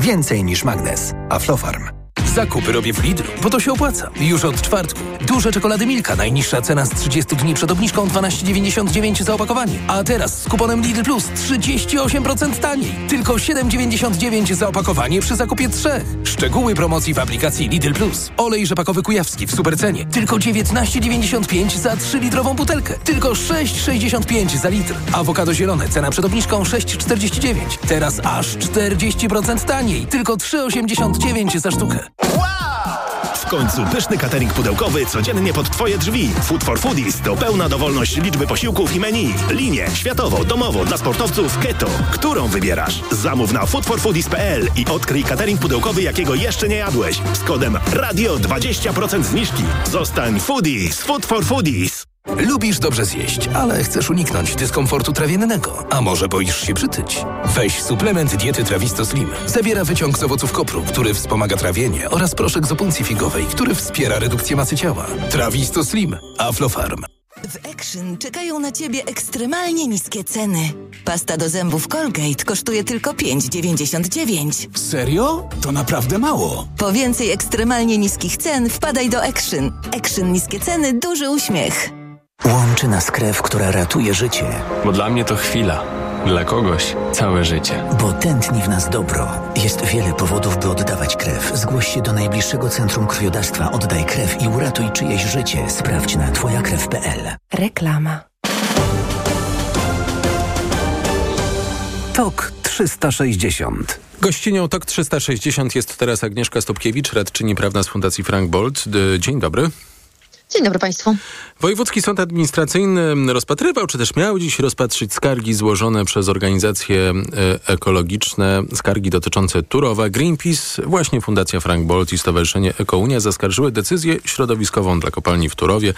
Więcej niż magnez. Aflofarm. Zakupy robię w Lidlu, bo to się opłaca. Już od czwartku. Duże czekolady Milka. Najniższa cena z 30 dni przed obniżką 12,99 za opakowanie. A teraz z kuponem Lidl Plus 38% taniej. Tylko 7,99 za opakowanie przy zakupie trzech. Szczegóły promocji w aplikacji Lidl Plus. Olej rzepakowy kujawski w supercenie. Tylko 19,95 za 3-litrową butelkę. Tylko 6,65 za litr. Awokado zielone. Cena przed obniżką 6,49. Teraz aż 40% taniej. Tylko 3,89 za sztukę. W końcu pyszny catering pudełkowy codziennie pod Twoje drzwi. Food for Foodies to pełna dowolność liczby posiłków i menu. Linię światowo, domowo, dla sportowców keto. Którą wybierasz? Zamów na foodforfoodies.pl i odkryj catering pudełkowy, jakiego jeszcze nie jadłeś. Z kodem RADIO 20% zniżki. Zostań foodies. Food for Foodies. Lubisz dobrze zjeść, ale chcesz uniknąć dyskomfortu trawiennego. A może boisz się przytyć? Weź suplement diety Trawisto Slim. Zawiera wyciąg z owoców kopru, który wspomaga trawienie oraz proszek z opuncji figowej, który wspiera redukcję masy ciała. Trawisto Slim. Aflofarm. W Action czekają na Ciebie ekstremalnie niskie ceny. Pasta do zębów Colgate kosztuje tylko 5,99. Serio? To naprawdę mało. Po więcej ekstremalnie niskich cen wpadaj do Action. Action niskie ceny, duży uśmiech. Łączy nas krew, która ratuje życie. Bo dla mnie to chwila. Dla kogoś całe życie. Bo tętni w nas dobro. Jest wiele powodów, by oddawać krew. Zgłoś się do najbliższego centrum krwiodawstwa. Oddaj krew i uratuj czyjeś życie. Sprawdź na twojakrew.pl. Reklama. TOK 360. Gościnią TOK 360 jest teraz Agnieszka Stopkiewicz, radczyni prawna z Fundacji Frank Bolt. Dzień dobry. Dzień dobry Państwu. Wojewódzki Sąd Administracyjny rozpatrywał, czy też miał dziś rozpatrzyć skargi złożone przez organizacje e, ekologiczne, skargi dotyczące Turowa. Greenpeace, właśnie Fundacja Frank Bolt i Stowarzyszenie Ekounia zaskarżyły decyzję środowiskową dla kopalni w Turowie.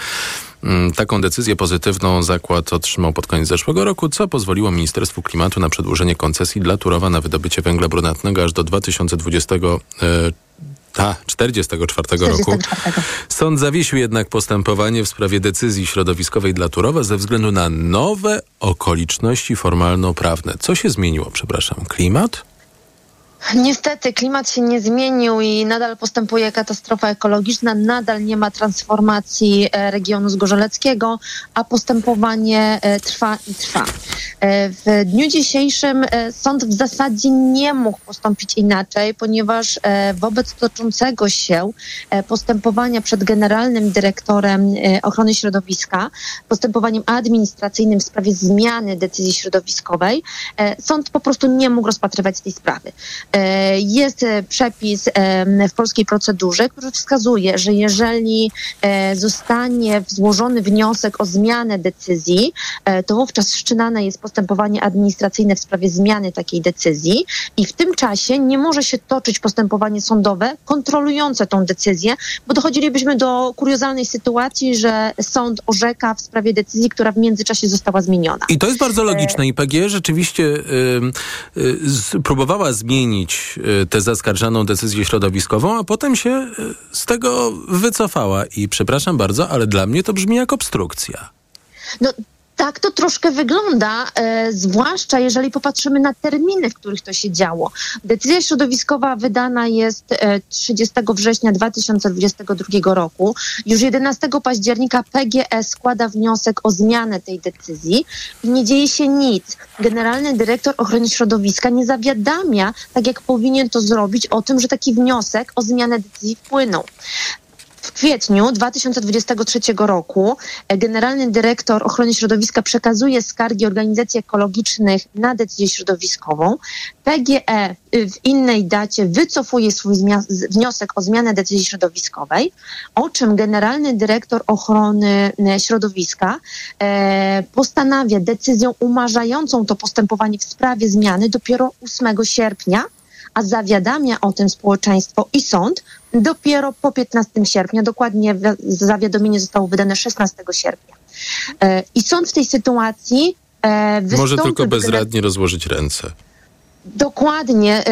Mm, taką decyzję pozytywną zakład otrzymał pod koniec zeszłego roku, co pozwoliło Ministerstwu Klimatu na przedłużenie koncesji dla Turowa na wydobycie węgla brunatnego aż do 2020 44, 44 roku. Sąd zawiesił jednak postępowanie w sprawie decyzji środowiskowej dla Turowa ze względu na nowe okoliczności formalno-prawne. Co się zmieniło, przepraszam? Klimat? Niestety klimat się nie zmienił i nadal postępuje katastrofa ekologiczna, nadal nie ma transformacji e, regionu zgorzeleckiego, a postępowanie e, trwa i trwa. E, w dniu dzisiejszym sąd w zasadzie nie mógł postąpić inaczej, ponieważ wobec toczącego się postępowania przed generalnym dyrektorem ochrony środowiska, postępowaniem administracyjnym w sprawie zmiany decyzji środowiskowej, sąd po prostu nie mógł rozpatrywać tej sprawy. E, jest e, przepis w polskiej procedurze, który wskazuje, że jeżeli e, zostanie złożony wniosek o zmianę decyzji, to wówczas wszczynane jest postępowanie administracyjne w sprawie zmiany takiej decyzji i w tym czasie nie może się toczyć postępowanie sądowe kontrolujące tą decyzję, bo dochodzilibyśmy do kuriozalnej sytuacji, że sąd orzeka w sprawie decyzji, która w międzyczasie została zmieniona. I to jest bardzo logiczne. IPG rzeczywiście y, y, próbowała zmienić zmienić y, tę zaskarżaną decyzję środowiskową, a potem się y, z tego wycofała. I przepraszam bardzo, ale dla mnie to brzmi jak obstrukcja. No tak to troszkę wygląda, e, zwłaszcza jeżeli popatrzymy na terminy, w których to się działo. Decyzja środowiskowa wydana jest e, 30 września 2022 roku. Już 11 października PGS składa wniosek o zmianę tej decyzji i nie dzieje się nic. Generalny dyrektor ochrony środowiska nie zawiadamia, tak jak powinien to zrobić, o tym, że taki wniosek o zmianę decyzji wpłynął. W kwietniu 2023 roku e, generalny dyrektor ochrony środowiska przekazuje skargi organizacji ekologicznych na decyzję środowiskową. PGE y, w innej dacie wycofuje swój wniosek o zmianę decyzji środowiskowej, o czym generalny dyrektor ochrony e, środowiska e, postanawia decyzją umarzającą to postępowanie w sprawie zmiany dopiero 8 sierpnia a zawiadamia o tym społeczeństwo i sąd dopiero po 15 sierpnia. Dokładnie zawiadomienie zostało wydane 16 sierpnia. E, I sąd w tej sytuacji e, Może tylko bezradnie rozłożyć ręce. Dokładnie.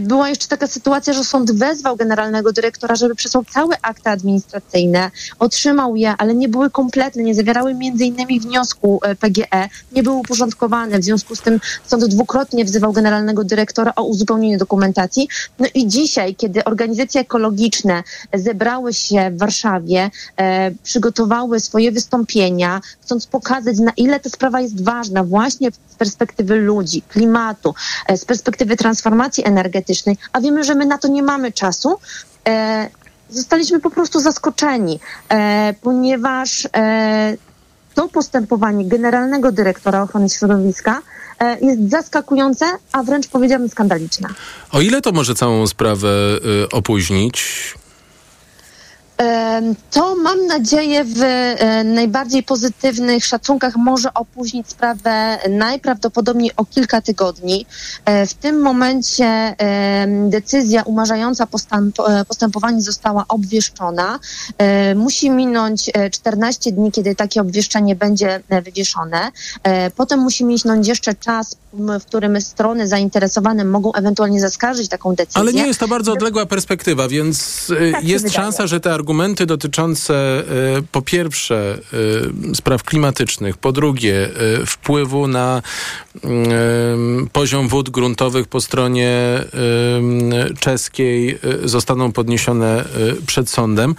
Była jeszcze taka sytuacja, że sąd wezwał generalnego dyrektora, żeby przesłał całe akty administracyjne, otrzymał je, ale nie były kompletne, nie zawierały między innymi wniosku e, PGE, nie były uporządkowane. W związku z tym sąd dwukrotnie wzywał generalnego dyrektora o uzupełnienie dokumentacji. No i dzisiaj, kiedy organizacje ekologiczne zebrały się w Warszawie, e, przygotowały swoje wystąpienia, chcąc pokazać, na ile ta sprawa jest ważna właśnie z perspektywy ludzi, klimatu, e, z perspektywy transformacji energetycznej, a wiemy, że my na to nie mamy czasu, e, zostaliśmy po prostu zaskoczeni, e, ponieważ e, to postępowanie generalnego dyrektora ochrony środowiska e, jest zaskakujące, a wręcz powiedziałabym skandaliczne. O ile to może całą sprawę y, opóźnić? To mam nadzieję w e, najbardziej pozytywnych szacunkach może opóźnić sprawę najprawdopodobniej o kilka tygodni. E, w tym momencie decyzja umarzająca e, postępowanie została obwieszczona. Musi minąć 14 dni, kiedy takie obwieszczenie będzie wywieszone. Potem musi minąć jeszcze czas, w którym strony zainteresowane mogą ewentualnie zaskarżyć taką decyzję. Ale nie jest to bardzo odległa perspektywa, więc tak jest szansa, że te argumenty dotyczące y, po pierwsze y, spraw klimatycznych, po drugie y, wpływu na poziom wód gruntowych po stronie czeskiej zostaną podniesione przed sądem.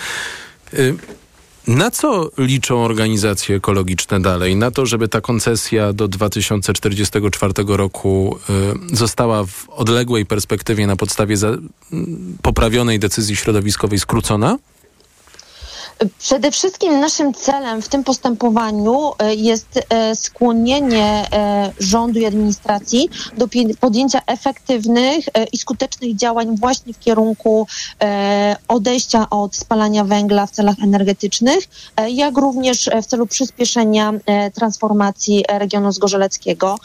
Na co liczą organizacje ekologiczne dalej? Na to, żeby ta koncesja do 2044 roku y, została w odległej perspektywie na podstawie poprawionej decyzji środowiskowej skrócona? Przede wszystkim naszym celem w tym postępowaniu e, jest e, skłonienie e, rządu i administracji do podjęcia efektywnych i skutecznych działań właśnie w kierunku odejścia od spalania węgla w celach energetycznych, jak również w celu przyspieszenia transformacji regionu zgorzeleckiego.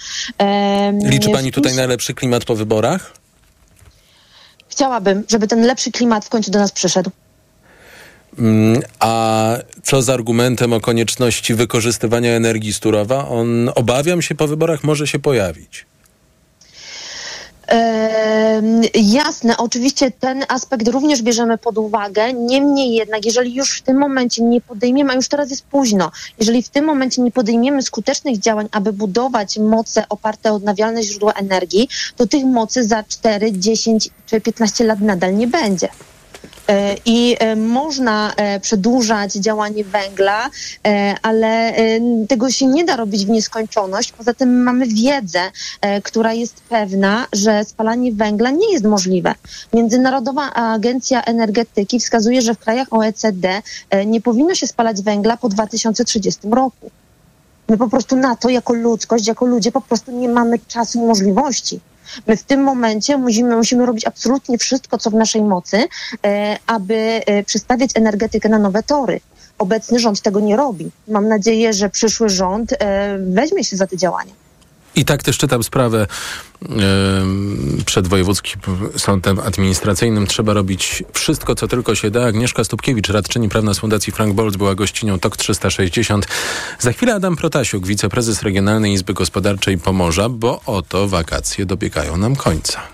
Liczy Pani tutaj na lepszy klimat po wyborach? Chciałabym, żeby ten lepszy klimat w końcu do nas przyszedł. Mm, a co z argumentem o konieczności wykorzystywania energii z Turowa? On, obawiam się, po wyborach może się pojawić. jasne, oczywiście ten aspekt również bierzemy pod uwagę. Niemniej jednak, jeżeli już w tym momencie nie podejmiemy, a już teraz jest późno, jeżeli w tym momencie nie podejmiemy skutecznych działań, aby budować moce oparte o odnawialne źródła energii, to tych mocy za 4, 10 czy 15 lat nadal nie będzie. E, I e, można e, przedłużać działanie węgla, ale tego się nie da robić w nieskończoność. Poza tym mamy wiedzę, która jest pewna, że spalanie węgla nie jest możliwe. Międzynarodowa Agencja Energetyki wskazuje, że w krajach OECD nie powinno się spalać węgla po 2030 roku. My po prostu na to jako ludzkość, jako ludzie po prostu nie mamy czasu i możliwości. My w tym momencie musimy, musimy robić absolutnie wszystko, co w naszej mocy, e, aby e, przestawiać energetykę na nowe tory. Obecny rząd tego nie robi. Mam nadzieję, że przyszły rząd e, weźmie się za te działania. I tak też czytam sprawę przed Wojewódzkim Sądem Administracyjnym. Trzeba robić wszystko, co tylko się da. Agnieszka Stupkiewicz, radczyni prawna z Fundacji Frank Bolt, była gościnią TOK 360. Za chwilę Adam Protasiuk, wiceprezes Regionalnej Izby Gospodarczej Pomorza, bo oto wakacje dobiegają nam końca.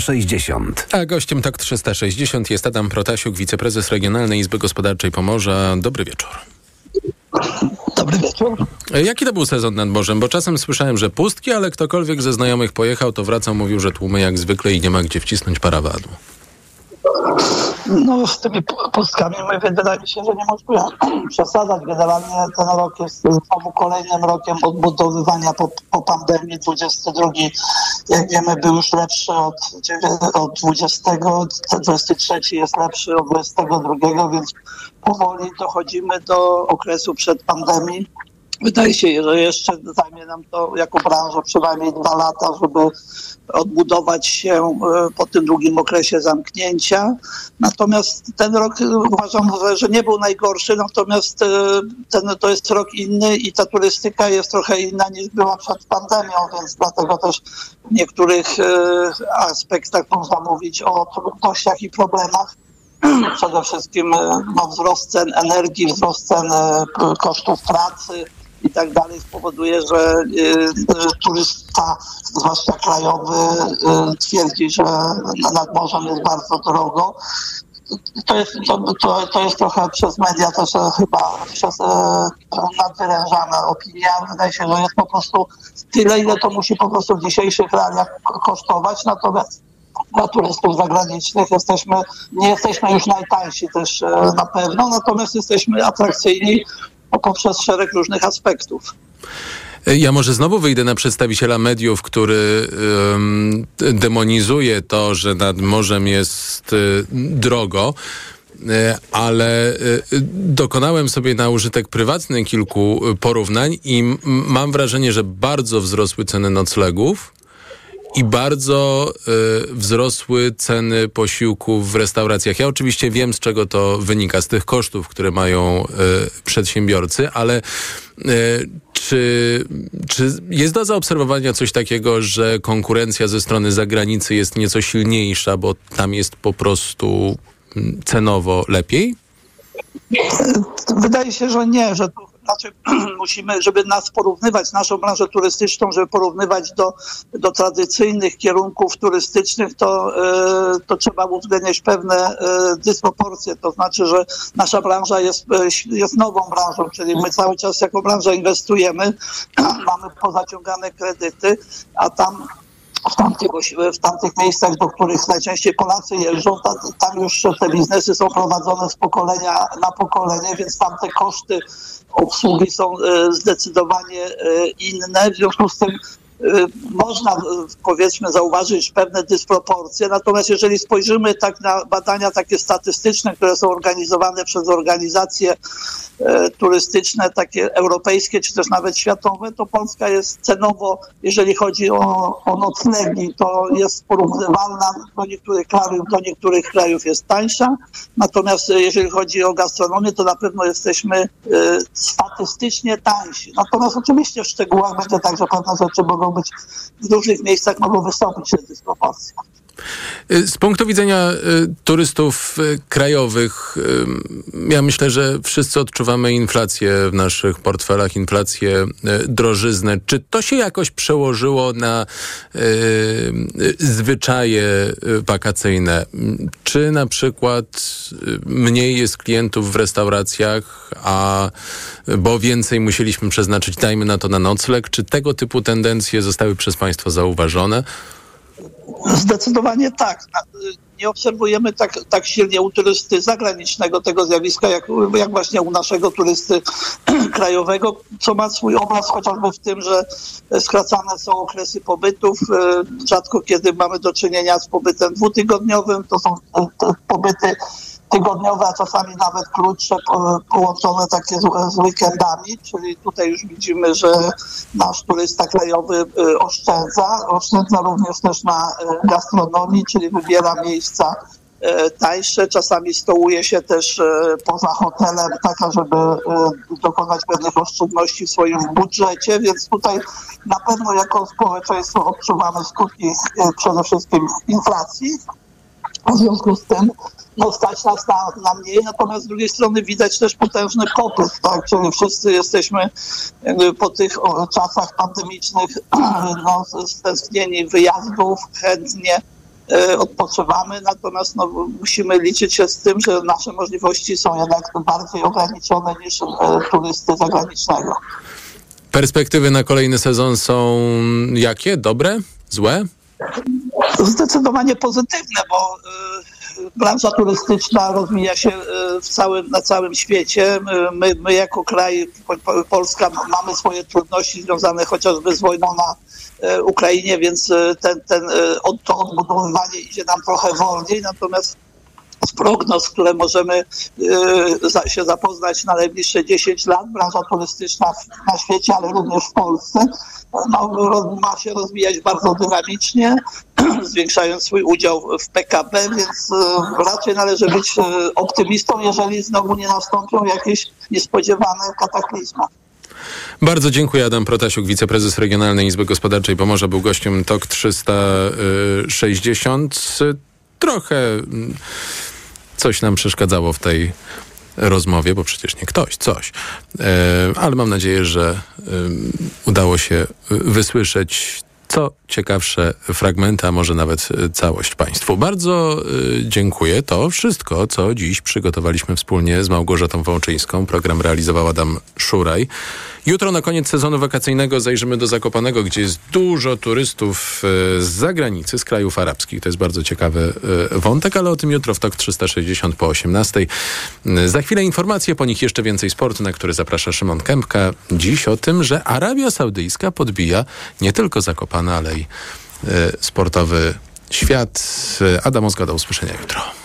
360. A gościem TOK 360 jest Adam Protasiuk, wiceprezes Regionalnej Izby Gospodarczej Pomorza. Dobry wieczór. Dobry wieczór. Jaki to był sezon nad morzem? Bo czasem słyszałem, że pustki, ale ktokolwiek ze znajomych pojechał, to wracał, mówił, że tłumy jak zwykle i nie ma gdzie wcisnąć parawadu. No z tymi pustkami my wydaje mi się, że nie możemy <clears throat> przesadzać. Generalnie ten rok jest znowu kolejnym rokiem odbudowywania po, po pandemii. 22, jak wiemy, był już lepszy od, od 20, 23 jest lepszy od 22, więc powoli dochodzimy do okresu przed pandemii. Wydaje się, że jeszcze zajmie nam to jako branża przynajmniej dwa lata, żeby odbudować się e, po tym długim okresie zamknięcia. Natomiast ten rok e, uważam, że nie był najgorszy, natomiast e, ten, to jest rok inny i ta turystyka jest trochę inna niż była przed pandemią, więc dlatego też w niektórych aspektach można mówić o trudnościach i problemach przede wszystkim no, wzrost cen energii, wzrost cen kosztów pracy, i tak dalej spowoduje, że y, turysta, zwłaszcza krajowy, y, twierdzi, że nad morzem jest bardzo drogo. To jest, to, to, to jest trochę przez media też e, chyba przez e, nadwyrężana opinia. Wydaje się, że jest po prostu tyle, ile to musi po prostu w dzisiejszych realiach kosztować. Natomiast dla turystów zagranicznych jesteśmy, nie jesteśmy już najtańsi też e, na pewno, natomiast jesteśmy atrakcyjni poprzez szereg różnych aspektów. Ja może znowu wyjdę na przedstawiciela mediów, który demonizuje to, że nad morzem jest y, drogo y, ale y, dokonałem sobie na użytek prywatny kilku porównań i mam wrażenie, że bardzo wzrosły ceny noclegów i bardzo y, wzrosły ceny posiłków w restauracjach. Ja oczywiście wiem, z czego to wynika, z tych kosztów, które mają y, przedsiębiorcy, ale y, czy, czy jest do zaobserwowania coś takiego, że konkurencja ze strony zagranicy jest nieco silniejsza, bo tam jest po prostu mm, cenowo lepiej? Wydaje się, że nie, że znaczy <clears throat> musimy, żeby nas porównywać, naszą branżę turystyczną, żeby porównywać do, do tradycyjnych kierunków turystycznych, to, e, to trzeba uwzględniać pewne e, dysproporcje. To znaczy, że nasza branża jest, e, jest nową branżą, czyli my cały czas jako branża inwestujemy, <clears throat> mamy pozaciągane kredyty, a tam w tamtych, w tamtych miejscach, do których najczęściej Polacy jeżdżą, tam, tam już te biznesy są prowadzone z pokolenia na pokolenie, więc tam te koszty obsługi są e, zdecydowanie e, inne. W związku z tym można y, powiedzmy zauważyć pewne dysproporcje, natomiast jeżeli spojrzymy tak na badania takie statystyczne, które są organizowane przez organizacje y, turystyczne, takie europejskie czy też nawet światowe, to Polska jest cenowo, jeżeli chodzi o, o noclegi, to jest porównywalna do niektórych krajów, do niektórych krajów jest tańsza, natomiast jeżeli chodzi o gastronomię, to na pewno jesteśmy statystycznie tańsi. Natomiast oczywiście w szczegółach będzie tak, że pewne rzeczy mogą być w różnych miejscach mogą wystąpić te dysproporcje. Y, z punktu widzenia y, turystów y, krajowych, ja myślę, że wszyscy odczuwamy inflację w naszych portfelach, inflację, drożyznę. Czy to się jakoś przełożyło na zwyczaje wakacyjne? Czy na przykład mniej jest klientów w restauracjach, a bo więcej musieliśmy przeznaczyć, dajmy na to na nocleg? Czy tego typu tendencje zostały przez Państwa zauważone? Zdecydowanie tak. Nie obserwujemy tak, tak silnie u turysty zagranicznego tego zjawiska, jak, jak właśnie u naszego turysty <clears throat> krajowego, co ma swój obraz chociażby w tym, że skracane są okresy pobytów. Rzadko kiedy mamy do czynienia z pobytem dwutygodniowym. To są pobyty tygodniowe, a czasami nawet krótsze, połączone takie z, weekendami, czyli tutaj już widzimy, że nasz turysta krajowy y, oszczędza. Oszczędza również też na y, gastronomii, czyli wybiera miejsca y, tańsze, czasami stołuje się też poza hotelem, tak żeby dokonać pewnych oszczędności w swoim budżecie, więc tutaj na pewno jako społeczeństwo odczuwamy skutki przede wszystkim inflacji, w związku z tym no, stać nas na, na mniej, natomiast z drugiej strony widać też potężny popyt, tak, czyli wszyscy jesteśmy po tych czasach pandemicznych <clears throat> no, stęsknieni wyjazdów, chętnie e, odpoczywamy, natomiast no, musimy liczyć się z tym, że nasze możliwości są jednak bardziej ograniczone niż e, turysty zagranicznego. Perspektywy na kolejny sezon są jakie? Dobre? Złe? Zdecydowanie pozytywne, bo y, branża turystyczna rozwija się y, w całym, na całym świecie. My, my jako kraj, Polska, mamy swoje trudności związane chociażby z wojną na y, Ukrainie, więc ten, ten, to odbudowywanie idzie nam trochę wolniej, natomiast prognoz, które możemy się zapoznać na najbliższe 10 lat, branża turystyczna na świecie, ale również w Polsce, no, ma się rozwijać bardzo dynamicznie, <clears throat> zwiększając swój udział w PKB, więc e, raczej należy być e, optymistą, jeżeli znowu nie nastąpią jakieś niespodziewane kataklizmy. Bardzo dziękuję. Adam Protasiuk, wiceprezes Regionalnej Izby Gospodarczej Pomorza, był gościem TOK 360. Trochę mm, coś nam przeszkadzało w tej rozmowie, bo przecież nie ktoś, coś. E, ale mam nadzieję, że udało się wysłyszeć co ciekawsze fragmenty, a może nawet e, całość Państwu. Bardzo y, dziękuję. To wszystko, co dziś przygotowaliśmy wspólnie z Małgorzatą Wączyńską. Program realizował Adam Szuraj. Jutro na koniec sezonu wakacyjnego zajrzymy do Zakopanego, gdzie jest dużo turystów y, z zagranicy, z krajów arabskich. To jest bardzo ciekawy y, wątek, ale o tym jutro w TOK 360 po 18. Za chwilę informacje, po nich jeszcze więcej sportu, na który zaprasza Szymon Kępka. Dziś o tym, że Arabia Saudyjska podbija nie tylko Zakopane, ale i sportowy świat. Adam Ozga, do usłyszenia jutro.